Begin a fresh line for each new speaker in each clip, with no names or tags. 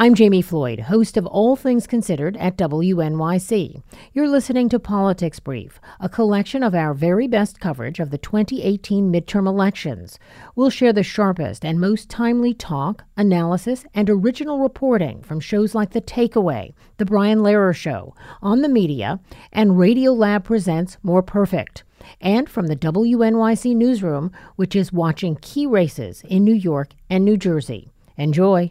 I'm Jami Floyd, host of All Things Considered at WNYC. You're listening to Politics Brief, a collection of our very best coverage of the 2018 midterm elections. We'll share the sharpest and most timely talk, analysis, and original reporting from shows like The Takeaway, The Brian Lehrer Show, On the Media, and Radiolab Presents More Perfect. And from the WNYC Newsroom, which is watching key races in New York and New Jersey. Enjoy.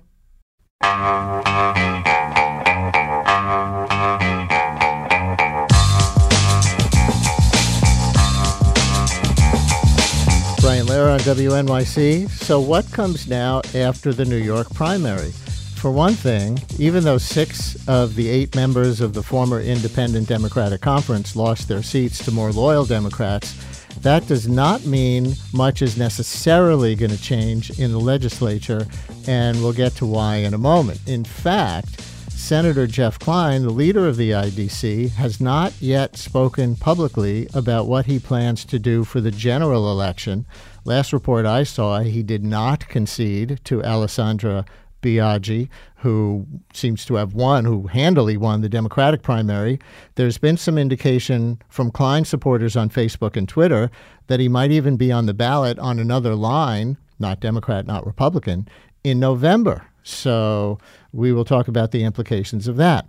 Brian Lehrer on WNYC. So, what comes now after the New York primary? For one thing, even though six of the eight members of the former Independent Democratic Conference lost their seats to more loyal Democrats, that does not mean much is necessarily going to change in the legislature, and we'll get to why in a moment. In fact, Senator Jeff Klein, the leader of the IDC, has not yet spoken publicly about what he plans to do for the general election. Last report I saw, he did not concede to Alessandra Biaggi, who seems to have won, who handily won the Democratic primary. There's been some indication from Klein supporters on Facebook and Twitter that he might even be on the ballot on another line, not Democrat, not Republican, in November. So we will talk about the implications of that.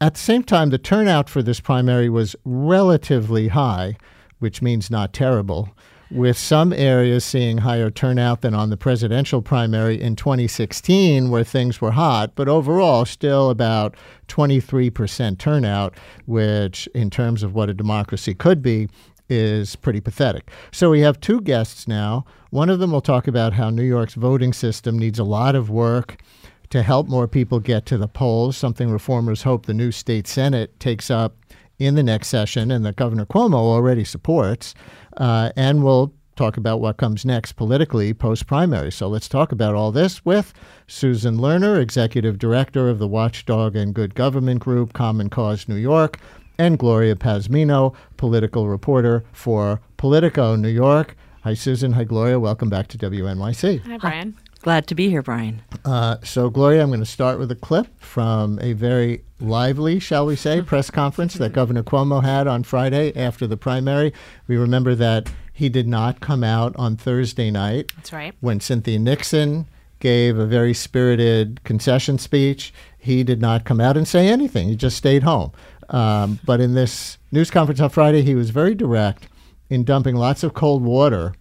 At the same time, the turnout for this primary was relatively high, which means not terrible with some areas seeing higher turnout than on the presidential primary in 2016, where things were hot, but overall, still about 23% turnout, which, in terms of what a democracy could be, is pretty pathetic. So we have two guests now. One of them will talk about how New York's voting system needs a lot of work to help more people get to the polls, something reformers hope the new state Senate takes up in the next session and that Governor Cuomo already supports. Uh, and we'll talk about what comes next politically post primary. So let's talk about all this with Susan Lerner, Executive Director of the Watchdog and Good Government Group, Common Cause New York, and Gloria Pazmino, political reporter for Politico New York. Hi, Susan. Hi, Gloria. Welcome back to WNYC.
Hi, Brian.
Glad to be here, Brian.
Uh, so, Gloria, I'm going to start with a clip from a very lively, shall we say, press conference that Governor Cuomo had on Friday after the primary. We remember that he did not come out on Thursday night.
That's right.
When Cynthia Nixon gave a very spirited concession speech, he did not come out and say anything. He just stayed home. Um, but in this news conference on Friday, he was very direct in dumping lots of cold water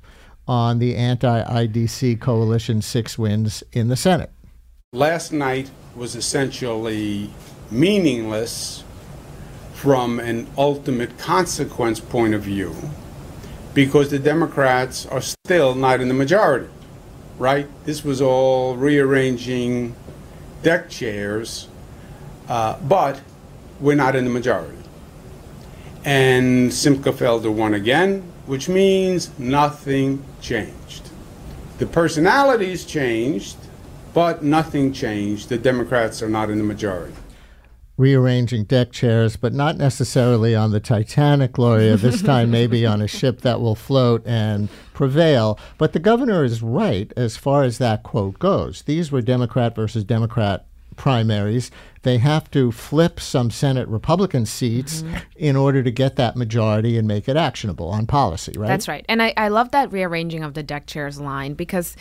on the anti IDC coalition six wins in the Senate.
Last night was essentially meaningless from an ultimate consequence point of view because the Democrats are still not in the majority, right? This was all rearranging deck chairs, uh, but we're not in the majority. And Simcha Felder won again, which means nothing changed. The personalities changed, but nothing changed. The Democrats are not in the majority.
Rearranging deck chairs, but not necessarily on the Titanic, Gloria. This time, maybe on a ship that will float and prevail. But the governor is right as far as that quote goes. These were Democrat versus Democrat primaries. They have to flip some Senate Republican seats mm-hmm. in order to get that majority and make it actionable on policy, right?
That's right. And I, I love that rearranging of the deck chairs line because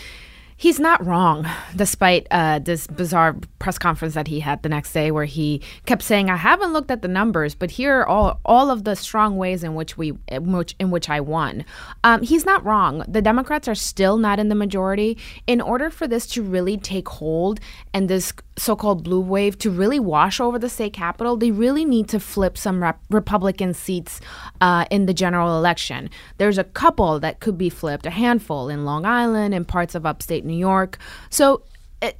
he's not wrong, despite uh, this bizarre press conference that he had the next day, where he kept saying, "I haven't looked at the numbers, but here are all all of the strong ways in which we in which in which I won." Um, he's not wrong. The Democrats are still not in the majority. In order for this to really take hold and this so-called blue wave to really wash over the state capitol, they really need to flip some rep- Republican seats uh, in the general election. There's a couple that could be flipped, a handful in Long Island and parts of upstate New York. So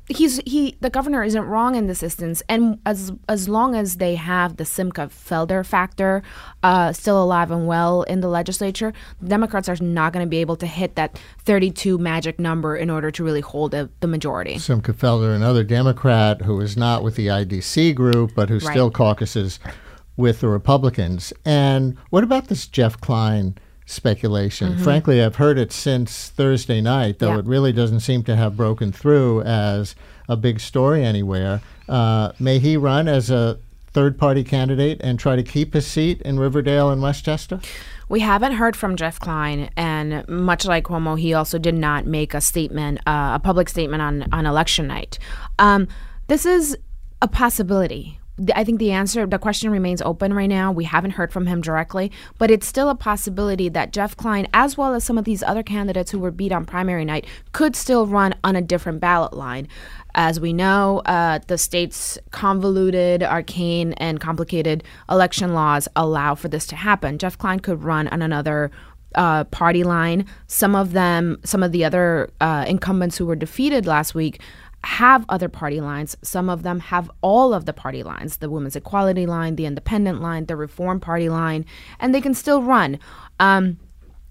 he's he the governor isn't wrong in this instance and as as long as they have the Simcha Felder factor uh, still alive and well in the legislature Democrats are not going to be able to hit that 32 magic number in order to really hold a, the majority
Simcha Felder another Democrat who is not with the IDC group but who right. still caucuses with the Republicans and what about this Jeff Klein speculation. Mm-hmm. Frankly, I've heard it since Thursday night, though yeah. it really doesn't seem to have broken through as a big story anywhere. Uh, may he run as a third party candidate and try to keep his seat in Riverdale and Westchester?
We haven't heard from Jeff Klein, and much like Cuomo, he also did not make a statement, uh, a public statement on on election night. Um, this is a possibility. I think the answer, the question remains open right now. We haven't heard from him directly, but it's still a possibility that Jeff Klein, as well as some of these other candidates who were beat on primary night, could still run on a different ballot line. As we know, uh, the state's convoluted, arcane, and complicated election laws allow for this to happen. Jeff Klein could run on another uh, party line. Some of them, some of the other uh, incumbents who were defeated last week have other party lines. Some of them have all of the party lines the Women's Equality line, the Independent line, the Reform Party line, and they can still run. Um,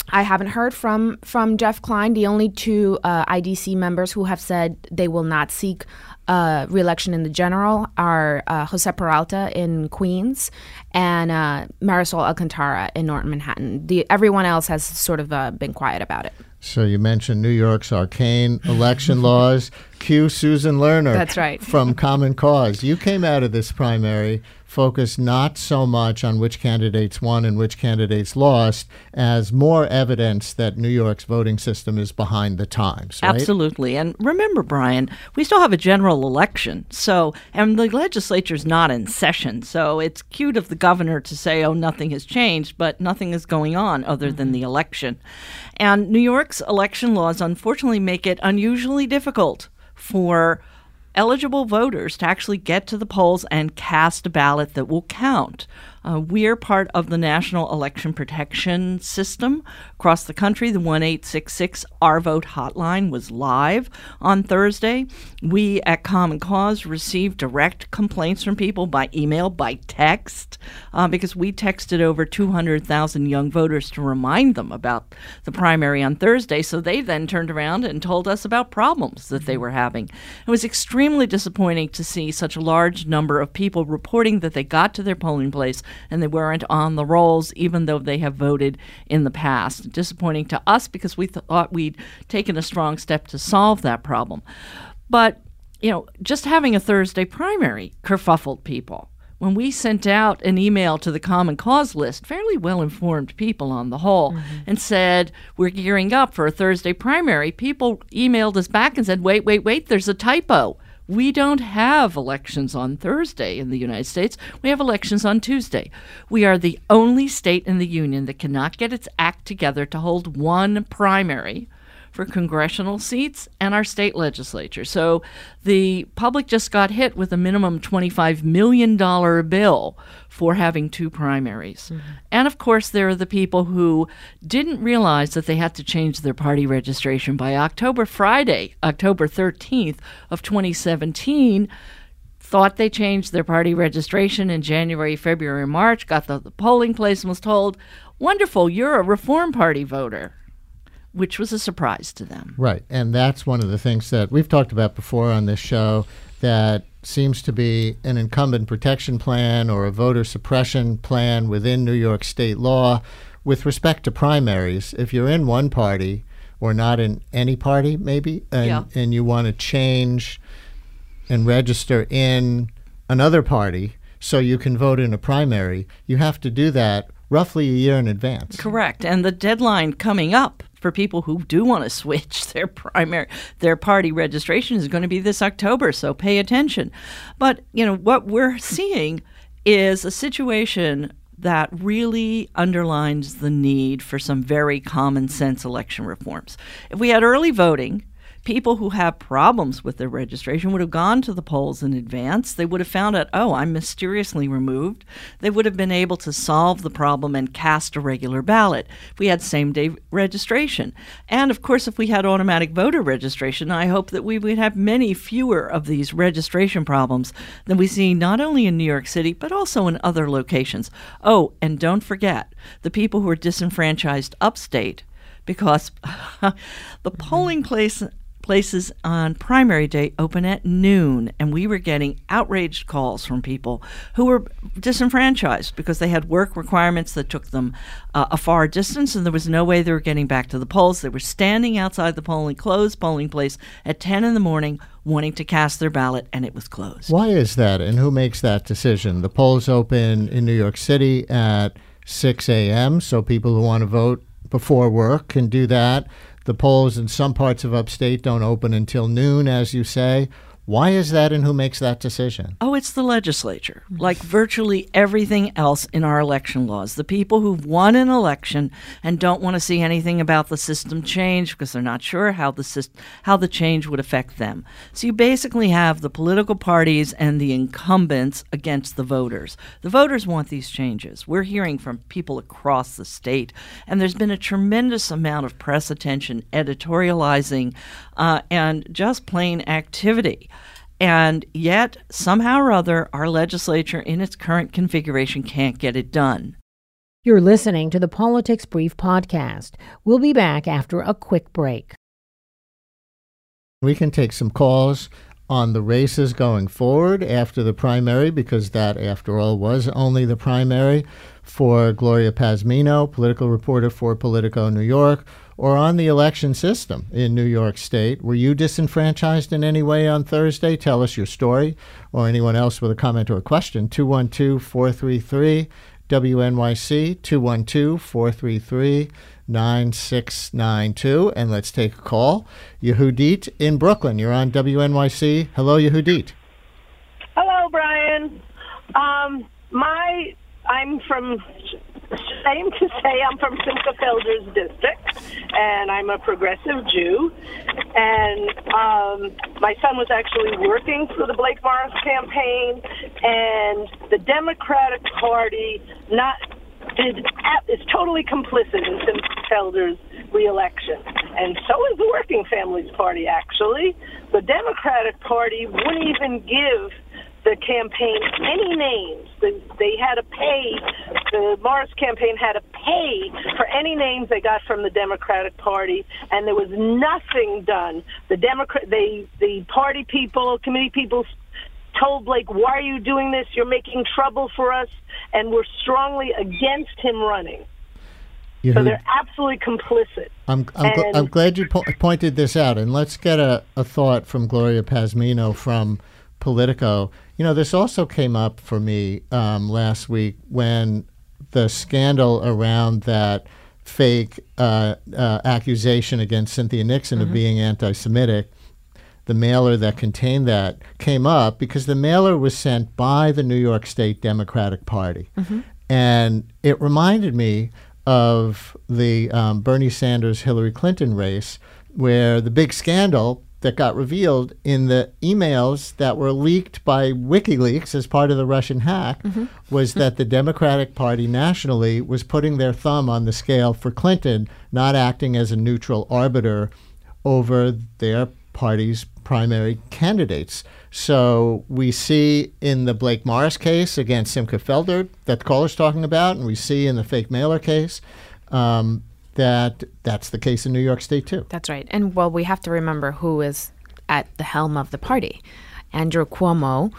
I haven't heard from from Jeff Klein. The only two uh, IDC members who have said they will not seek uh, reelection in the general are uh, Jose Peralta in Queens and uh, Marisol Alcantara in northern Manhattan. The everyone else has sort of uh, been quiet about it.
So you mentioned New York's arcane election laws. Cue Susan Lerner.
That's right.
from Common Cause. You came out of this primary focused not so much on which candidates won and which candidates lost, as more evidence that New York's voting system is behind the times. Right?
Absolutely. And remember, Brian, we still have a general election. So, and the legislature's not in session. So it's cute of the governor to say, oh, nothing has changed, but nothing is going on other mm-hmm. than the election. And New York's election laws unfortunately make it unusually difficult for eligible voters to actually get to the polls and cast a ballot that will count. Uh, we're part of the National Election Protection System across the country. The 1 866 Our Vote hotline was live on Thursday. We at Common Cause received direct complaints from people by email, by text, uh, because we texted over 200,000 young voters to remind them about the primary on Thursday. So they then turned around and told us about problems that they were having. It was extremely disappointing to see such a large number of people reporting that they got to their polling place and they weren't on the rolls, even though they have voted in the past. Disappointing to us because we thought we'd taken a strong step to solve that problem. But, you know, just having a Thursday primary kerfuffled people when we sent out an email to the Common Cause list, fairly well informed people on the whole, mm-hmm. and said, We're gearing up for a Thursday primary, people emailed us back and said, Wait, wait, wait, there's a typo. We don't have elections on Thursday in the United States. We have elections on Tuesday. We are the only state in the Union that cannot get its act together to hold one primary for congressional seats and our state legislature. So the public just got hit with a minimum $25 million bill for having two primaries. Mm-hmm. And of course, there are the people who didn't realize that they had to change their party registration by October Friday, October 13th of 2017 thought they changed their party registration in January, February, March, got the, the, polling place and was told, Wonderful, you're a Reform Party voter which was a surprise to them.
Right. And that's one of the things that we've talked about before on this show that seems to be an incumbent protection plan or a voter suppression plan within New York state law with respect to primaries. If you're in one party or not in any party, maybe, and, yeah. and you want to change and register in another party so you can vote in a primary, you have to do that roughly a year in advance.
Correct. And the deadline coming up for people who do want to switch their primary their party registration is going to be this October, so pay attention. But, you know, what we're seeing is a situation that really underlines the need for some very common sense election reforms. If we had early voting, people who have problems with their registration would have gone to the polls in advance. They would have found out, oh, I'm mysteriously removed. They would have been able to solve the problem and cast a regular ballot. If we had same day registration. And of course, if we had automatic voter registration, I hope that we would have many fewer of these registration problems than we see not only in New York City, but also in other locations. Oh, and don't forget the people who are disenfranchised upstate because the polling mm-hmm. place places on primary day open at noon, and we were getting outraged calls from people who were disenfranchised because they had work requirements that took them uh, a far distance, and there was no way they were getting back to the polls. They were standing outside the polling closed polling place at 10 in the morning wanting to cast their ballot, and it was closed.
Why is that, and who makes that decision? The polls open in New York City at 6 a.m., so people who want to vote before work can do that. The polls in some parts of upstate don't open until noon, as you say. Why is that and who makes that decision?
Oh, it's the legislature. Like virtually everything else in our election laws. The people who've won an election and don't want to see anything about the system change because they're not sure how the system, how the change would affect them. So you basically have the political parties and the incumbents against the voters. The voters want these changes. We're hearing from people across the state, and there's been a tremendous amount of press attention, editorializing, uh, and just plain activity. And yet, somehow or other, our legislature in its current configuration can't get it done.
You're listening to the Politics Brief podcast. We'll be back after a quick break.
We can take some calls on the races going forward after the primary, because that, after all, was only the primary for Gloria Pazmino, political reporter for Politico New York, or on the election system in New York State. Were you disenfranchised in any way on Thursday? Tell us your story, or anyone else with a comment or a question. 212 433 WNYC, 212 433 9692. And let's take a call. Yehudit in Brooklyn. You're on WNYC. Hello, Yehudit.
Hello, Brian. Um, my I'm from shame to say I'm from Simcha Felder's district, and I'm a progressive Jew. And um, my son was actually working for the Blake Morris campaign, and the Democratic Party not did is totally complicit in Simcha Felder's reelection, and so is the Working Families Party. Actually, the Democratic Party wouldn't even give the campaign any names. They, they had to pay, the Morris campaign had to pay for any names they got from the Democratic Party, and there was nothing done. The Democrat, they, the party people, committee people told Blake, why are you doing this? You're making trouble for us, and we're strongly against him running.
You
So
who-
they're absolutely complicit.
I'm, I'm, gl- I'm glad you po- pointed this out. And let's get a, a thought from Gloria Pazmino from Politico. You know, this also came up for me um, last week when the scandal around that fake uh, uh, accusation against Cynthia Nixon of being anti Semitic. The mailer that contained that came up because the mailer was sent by the New York State Democratic Party. And it reminded me of the um, Bernie Sanders Hillary Clinton race, where the big scandal that got revealed in the emails that were leaked by WikiLeaks as part of the Russian hack was that the Democratic Party nationally was putting their thumb on the scale for Clinton, not acting as a neutral arbiter over their party's primary candidates. So we see in the Blake Morris case against Simcha Felder that the caller's talking about, and we see in the fake mailer case um, that that's the case in New York State too.
That's right. And well, we have to remember who is at the helm of the party. Andrew Cuomo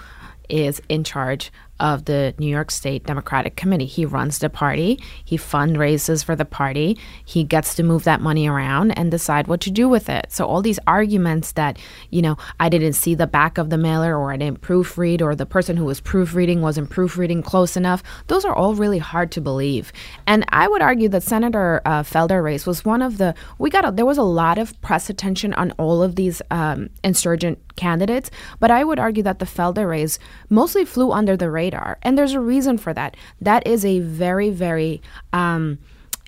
is in charge of the New York State Democratic Committee. He runs the party, he fundraises for the party, he gets to move that money around and decide what to do with it. So all these arguments that, you know, I didn't see the back of the mailer or I didn't proofread or the person who was proofreading wasn't proofreading close enough, those are all really hard to believe. And I would argue that Senator uh, Felder race was one of the we got a, there was a lot of press attention on all of these um, insurgent candidates, but I would argue that the Felder race mostly flew under the radar, and there's a reason for that. That is a very very um,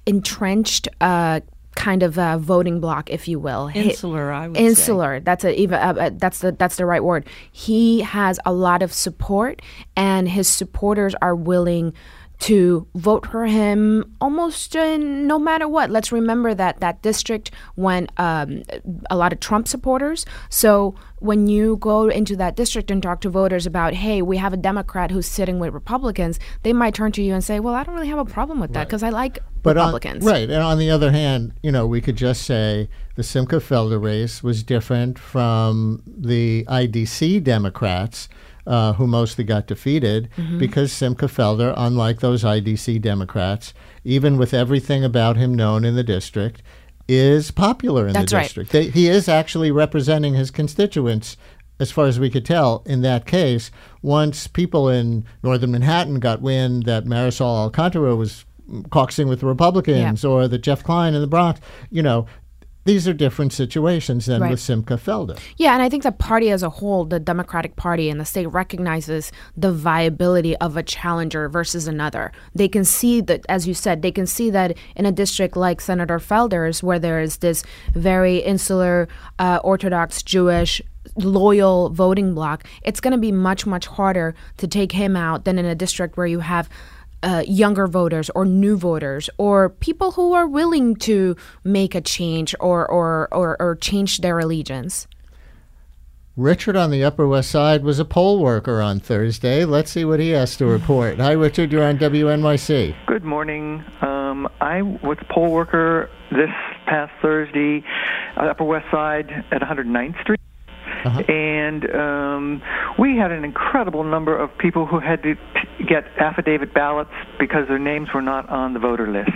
entrenched. Uh, kind of uh, voting block, if you will,
Insular, I would say.
insular. That's a even uh, uh, that's the that's the right word. He has a lot of support, and his supporters are willing to vote for him almost uh, no matter what. Let's remember that that district went um, a lot of Trump supporters. So when you go into that district and talk to voters about, hey, we have a Democrat who's sitting with Republicans, they might turn to you and say, well, I don't really have a problem with that because I like
But on-
Republicans.
right. And on the other hand, you know, we could just say the Simcha Felder race was different from the IDC Democrats. Uh, who mostly got defeated
Mm-hmm.
because Simcha Felder, unlike those IDC Democrats, even with everything about him known in the district, is popular in
That's
the
right.
district. They, he is actually representing his constituents, as far as we could tell, in that case. Once people in northern Manhattan got wind that Marisol Alcantara was caucusing with the Republicans or that Jeff Klein in the Bronx, you know, these are different situations than
Right.
with Simcha Felder.
Yeah, and I think the party as a whole, the Democratic Party in the state, recognizes the viability of a challenger versus another. They can see that, as you said, they can see that in a district like Senator Felder's, where there is this very insular, uh, Orthodox Jewish loyal voting bloc, it's going to be much, much harder to take him out than in a district where you have uh, younger voters or new voters or people who are willing to make a change or, or, or, or change their allegiance.
Richard on the Upper West Side was a poll worker on Thursday. Let's see what he has to report. Hi, Richard. You're on WNYC.
Good morning. Um, I was a poll worker this past Thursday, uh, Upper West Side at 109th Street. And um, we had an incredible number of people who had to t- get affidavit ballots because their names were not on the voter lists.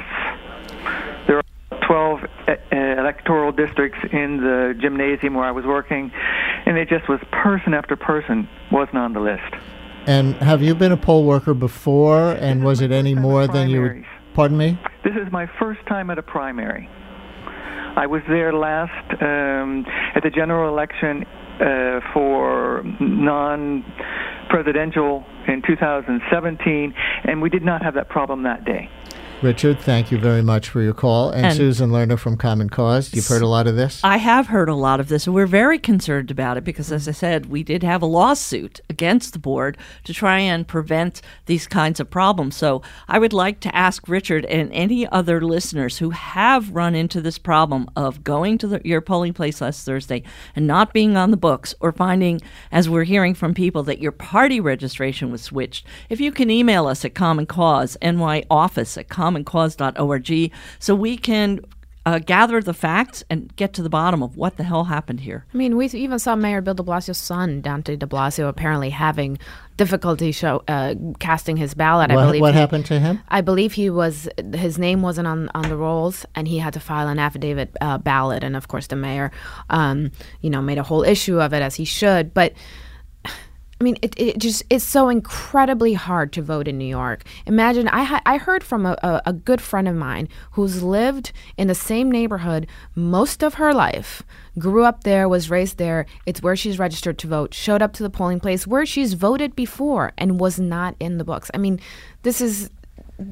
There are 12 uh, electoral districts in the gymnasium where I was working, and it just was person after person wasn't on the list.
And have you been a poll worker before? And was it any more than you would? Pardon me?
This is my first time at a primary. I was there last um, at the general election uh, for non presidential in 2017, and we did not have that problem that day.
Richard, thank you very much for your call. And,
And-
Susan Lerner from Common Cause. You've heard a lot of this?
I have heard a lot of this, and we're very concerned about it because, as I said, we did have a lawsuit against the board to try and prevent these kinds of problems. So I would like to ask Richard and any other listeners who have run into this problem of going to the, your polling place last Thursday and not being on the books, or finding, as we're hearing from people, that your party registration was switched, if you can email us at Common Cause, NY office at commoncause.org, so we can uh, gather the facts and get to the bottom of what the hell happened here.
I mean, we even saw Mayor Bill de Blasio's son, Dante de Blasio, apparently having difficulty show uh, casting his ballot. I
What,
believe
what
he-
happened to him?
I believe he was his name wasn't on on the rolls, and he had to file an affidavit uh, ballot. And of course, the mayor, um, you know, made a whole issue of it as he should. But I mean, it, it just it's so incredibly hard to vote in New York. Imagine I I heard from a, a, good friend of mine who's lived in the same neighborhood most of her life, grew up there, was raised there. It's where she's registered to vote. Showed up to the polling place where she's voted before and was not in the books. I mean, this is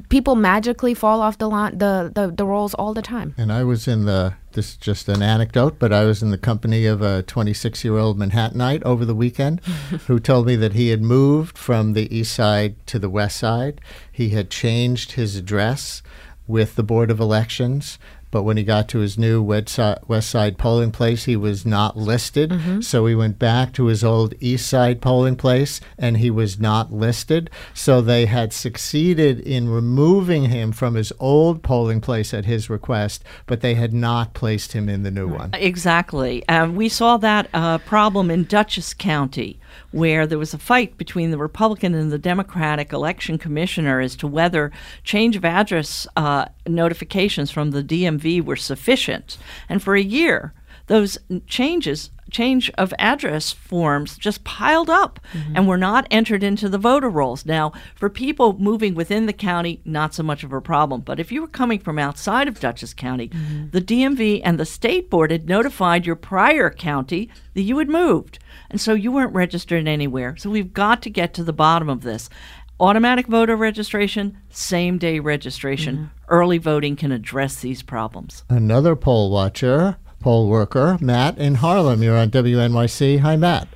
people magically fall off the line, the, the the rolls all the time.
And I was in the, this is just an anecdote, but I was in the company of a 26 year old Manhattanite over the weekend who told me that he had moved from the east side to the west side. He had changed his address with the Board of Elections. But when he got to his new west side, west side polling place, he was not listed. So he went back to his old east side polling place and he was not listed. So they had succeeded in removing him from his old polling place at his request, but they had not placed him in the new one.
Exactly. Um, we saw that uh, problem in Dutchess County, where there was a fight between the Republican and the Democratic election commissioner as to whether change of address uh, notifications from the DMV were sufficient. And for a year, those changes change of address forms just piled up mm-hmm. and were not entered into the voter rolls. Now, for people moving within the county, not so much of a problem. But if you were coming from outside of Dutchess County, mm-hmm. the DMV and the state board had notified your prior county that you had moved. And so you weren't registered anywhere. So we've got to get to the bottom of this. Automatic voter registration, same day registration. Mm-hmm. Early voting can address these problems.
Another poll watcher, poll worker, Matt in Harlem. You're on WNYC. Hi, Matt.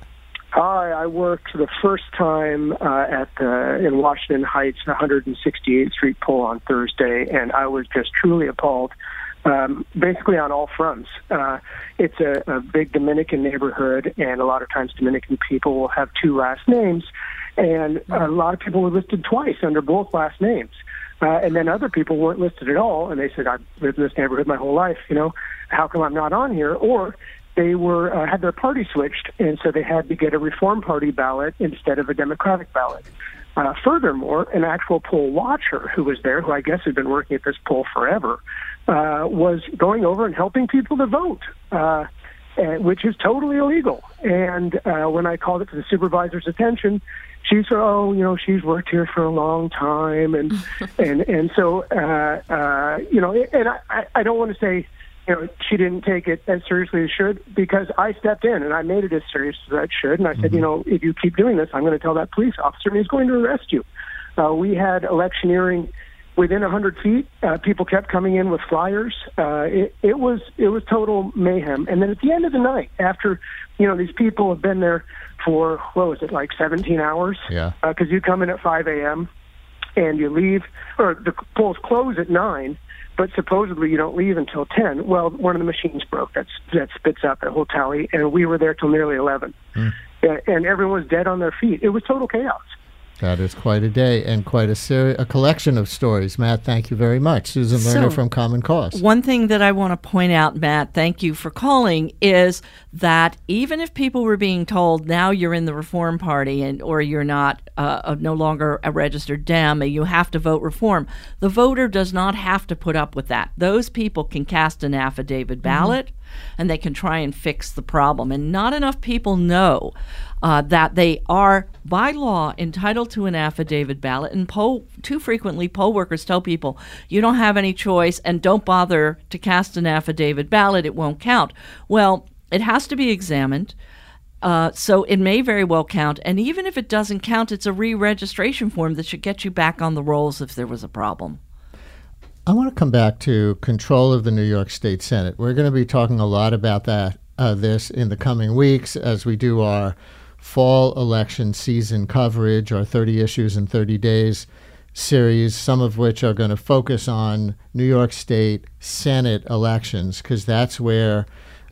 Hi, I worked the first time uh, at the, in Washington Heights, 168th Street poll on Thursday, and I was just truly appalled. Um, basically on all fronts. Uh, it's a, a big Dominican neighborhood, and a lot of times Dominican people will have two last names, and a lot of people were listed twice under both last names. Uh, and then other people weren't listed at all, and they said, "I've lived in this neighborhood my whole life. You know, how come I'm not on here?" Or they were uh, had their party switched, and so they had to get a Reform Party ballot instead of a Democratic ballot. Uh, furthermore, an actual poll watcher who was there, who I guess had been working at this poll forever, uh, was going over and helping people to vote, uh, and, which is totally illegal. And uh, when I called it to the supervisor's attention, she said, "Oh, you know, she's worked here for a long time," and and and so uh, uh, you know, and I I don't want to say you know, she didn't take it as seriously as should because I stepped in and I made it as serious as I should. And I said, you know, if you keep doing this, I'm going to tell that police officer and he's going to arrest you. Uh, we had electioneering within a 100 feet. Uh, people kept coming in with flyers. Uh, it, it was it was total mayhem. And then at the end of the night, after you know these people have been there for what was it like 17 hours?
Yeah.
Because you come in at 5 a.m. and you leave, or the polls close at nine but supposedly you don't leave until 10. Well, one of the machines broke that's, that spits out that whole tally, and we were there till nearly 11. Mm. And everyone was dead on their feet. It was total chaos.
That is quite a day and quite a seri- a collection of stories. Matt, thank you very much. Susan Lerner so, from Common Cause.
One thing that I want to point out, Matt, thank you for calling, is that even if people were being told now you're in the Reform Party and or you're not uh, no longer a registered Dem, you have to vote Reform, the voter does not have to put up with that. Those people can cast an affidavit mm-hmm. ballot. Mm-hmm and they can try and fix the problem. And not enough people know uh, that they are, by law, entitled to an affidavit ballot. And poll, too frequently, poll workers tell people, you don't have any choice and don't bother to cast an affidavit ballot, it won't count. Well, it has to be examined. Uh, so it may very well count. And even if it doesn't count, it's a re registration form that should get you back on the rolls if there was a problem.
I want to come back to control of the New York State Senate. We're going to be talking a lot about that uh, this in the coming weeks as we do our fall election season coverage, our 30 issues in 30 days series, some of which are going to focus on New York State Senate elections because that's where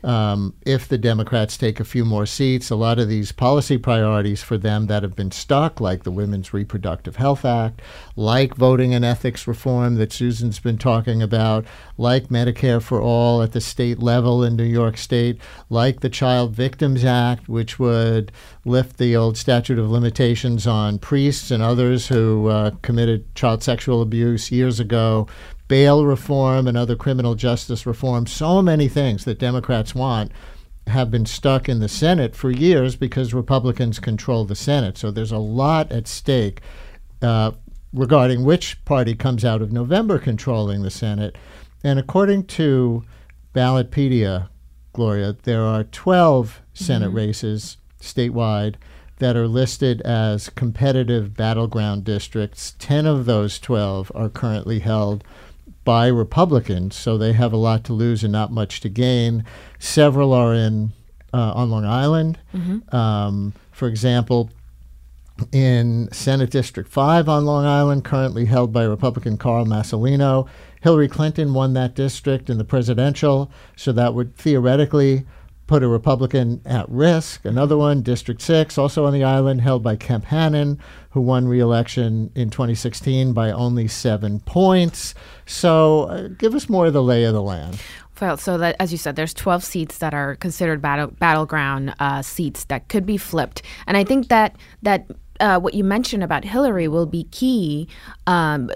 um, if the Democrats take a few more seats, a lot of these policy priorities for them that have been stuck, like the Women's Reproductive Health Act, like voting and ethics reform that Susan's been talking about, like Medicare for All at the state level in New York State, like the Child Victims Act, which would lift the old statute of limitations on priests and others who uh, committed child sexual abuse years ago bail reform and other criminal justice reform, so many things that Democrats want have been stuck in the Senate for years because Republicans control the Senate. So there's a lot at stake uh, regarding which party comes out of November controlling the Senate. And according to Ballotpedia, Gloria, there are 12 Senate mm-hmm. races statewide that are listed as competitive battleground districts. 10 of those 12 are currently held by Republicans, so they have a lot to lose and not much to gain. Several are in uh, on Long Island. Mm-hmm. Um, for example, in Senate District 5 on Long Island, currently held by Republican Carl Marcellino. Hillary Clinton won that district in the presidential, so that would theoretically put a Republican at risk. Another one, District 6, also on the island, held by Kemp Hannon, who won re election in 2016 by only seven points. So uh, give us more of the lay of the land.
Well, so that as you said, there's 12 seats that are considered battle, battleground uh, seats that could be flipped, and I think that that uh, what you mentioned about Hillary will be key. Um,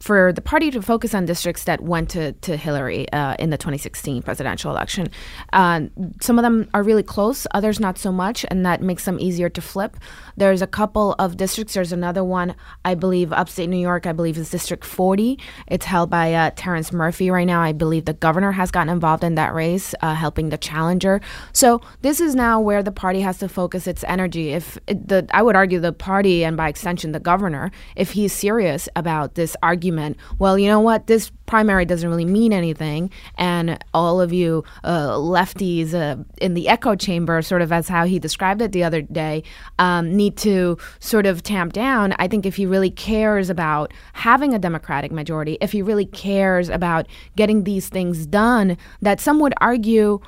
for the party to focus on districts that went to, to Hillary uh, in the 2016 presidential election. Uh, some of them are really close, others not so much, and that makes them easier to flip. There's a couple of districts. There's another one, I believe, upstate New York, I believe is District 40. It's held by uh, Terrence Murphy right now. I believe the governor has gotten involved in that race, uh, helping the challenger. So this is now where the party has to focus its energy. If the, I would argue the party, and by extension the governor, if he's serious about this argument argument. Well, you know what? This primary doesn't really mean anything, and all of you uh, lefties uh, in the echo chamber, sort of as how he described it the other day, um, need to sort of tamp down. I think if he really cares about having a Democratic majority, if he really cares about getting these things done, that some would argue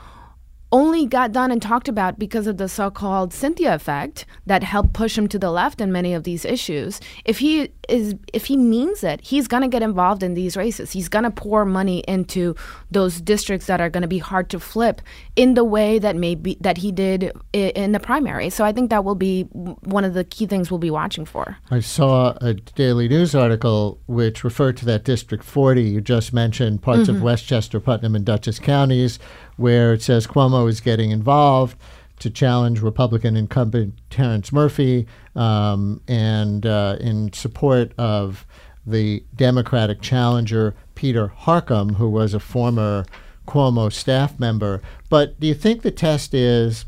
only got done and talked about because of the so-called Cynthia effect that helped push him to the left in many of these issues. If he is if he means it, he's going to get involved in these races. He's going to pour money into those districts that are going to be hard to flip in the way that maybe that he did in the primary. So I think that will be one of the key things we'll be watching for.
I saw a Daily News article which referred to that District 40 you just mentioned, parts mm-hmm. of Westchester, Putnam, and Dutchess counties where it says Cuomo is getting involved to challenge Republican incumbent Terrence Murphy um, and uh, in support of the Democratic challenger Peter Harckham, who was a former Cuomo staff member. But do you think the test is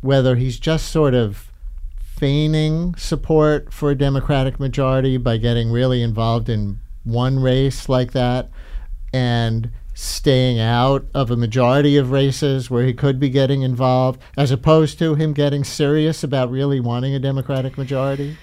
whether he's just sort of feigning support for a Democratic majority by getting really involved in one race like that and staying out of a majority of races where he could be getting involved, as opposed to him getting serious about really wanting a Democratic majority?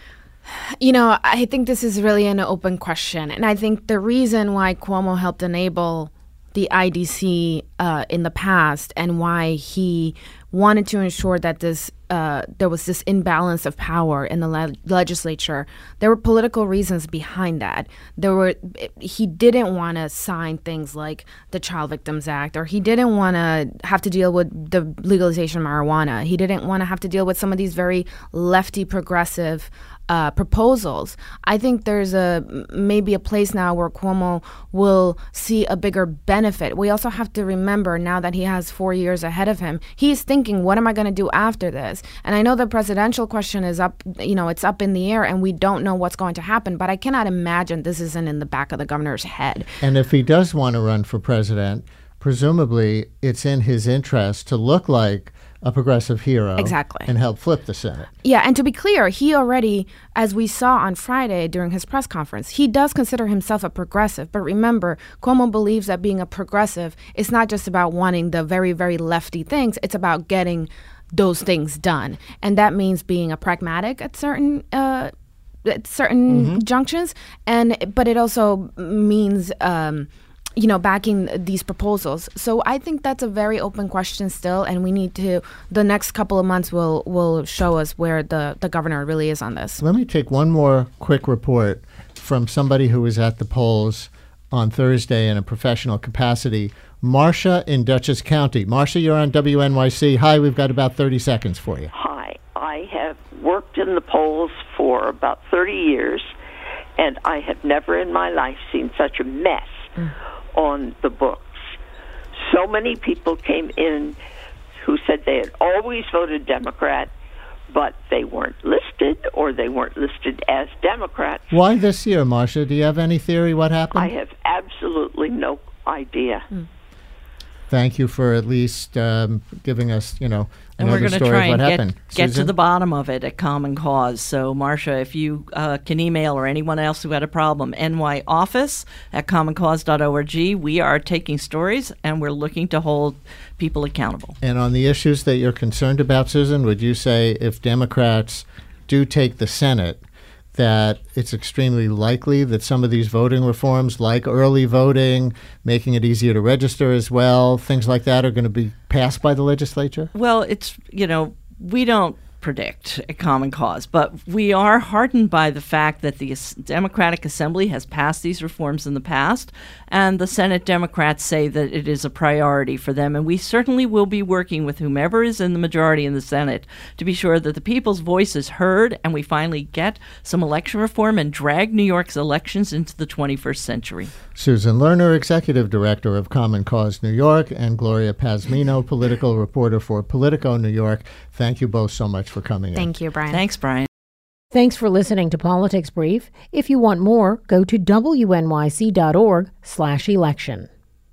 You know, I think this is really an open question. And I think the reason why Cuomo helped enable the IDC uh, in the past and why he wanted to ensure that this uh, there was this imbalance of power in the le- legislature. There were political reasons behind that. There were he didn't want to sign things like the Child Victims Act, or he didn't want to have to deal with the legalization of marijuana. He didn't want to have to deal with some of these very lefty progressive uh, proposals. I think there's a maybe a place now where Cuomo will see a bigger benefit. We also have to remember now that he has four years ahead of him, he's thinking, what am I going to do after this? And I know the presidential question is up, you know, it's up in the air, and we don't know what's going to happen. But I cannot imagine this isn't in the back of the governor's head.
And if he does want to run for president, presumably it's in his interest to look like a progressive hero.
Exactly.
And help flip the Senate.
Yeah, and to be clear, he already, as we saw on Friday during his press conference, he does consider himself a progressive. But remember, Cuomo believes that being a progressive is not just about wanting the very, very lefty things, it's about getting those things done. And that means being a pragmatic at certain uh, at certain mm-hmm. junctions and but it also means um, you know, backing these proposals. So I think that's a very open question still, and we need to. The next couple of months will will show us where the the governor really is on this.
Let me take one more quick report from somebody who was at the polls on Thursday in a professional capacity. Marcia in Dutchess County. Marcia, you're on WNYC. Hi, we've got about 30 seconds for you.
Hi, I have worked in the polls for about 30 years, and I have never in my life seen such a mess. Mm on the books. So many people came in who said they had always voted Democrat, but they weren't listed or they weren't listed as Democrats.
Why this year, Marcia? Do you have any theory what happened?
I have absolutely no idea. Mm
thank you for at least um, giving us, you know,
and we're
going
to
try and
get, get, to the bottom of it at Common Cause. So, Marcia, if you uh, can email or anyone else who had a problem, nyoffice at commoncause.org. We are taking stories and we're looking to hold people accountable.
And on the issues that you're concerned about, Susan, would you say if Democrats do take the Senate, that it's extremely likely that some of these voting reforms, like early voting, making it easier to register as well, things like that, are going to be passed by the legislature?
Well, it's, you know, we don't predict a common cause. But we are heartened by the fact that the Democratic Assembly has passed these reforms in the past, and the Senate Democrats say that it is a priority for them. And we certainly will be working with whomever is in the majority in the Senate to be sure that the people's voice is heard and we finally get some election reform and drag New York's elections into the 21st century.
Susan Lerner, Executive Director of Common Cause New York, and Gloria Pazmino, political reporter for Politico New York. Thank you both so much for coming
Thank in. you, Brian.
Thanks, Brian.
Thanks for listening to Politics Brief. If you want more, go to wnyc.org/election.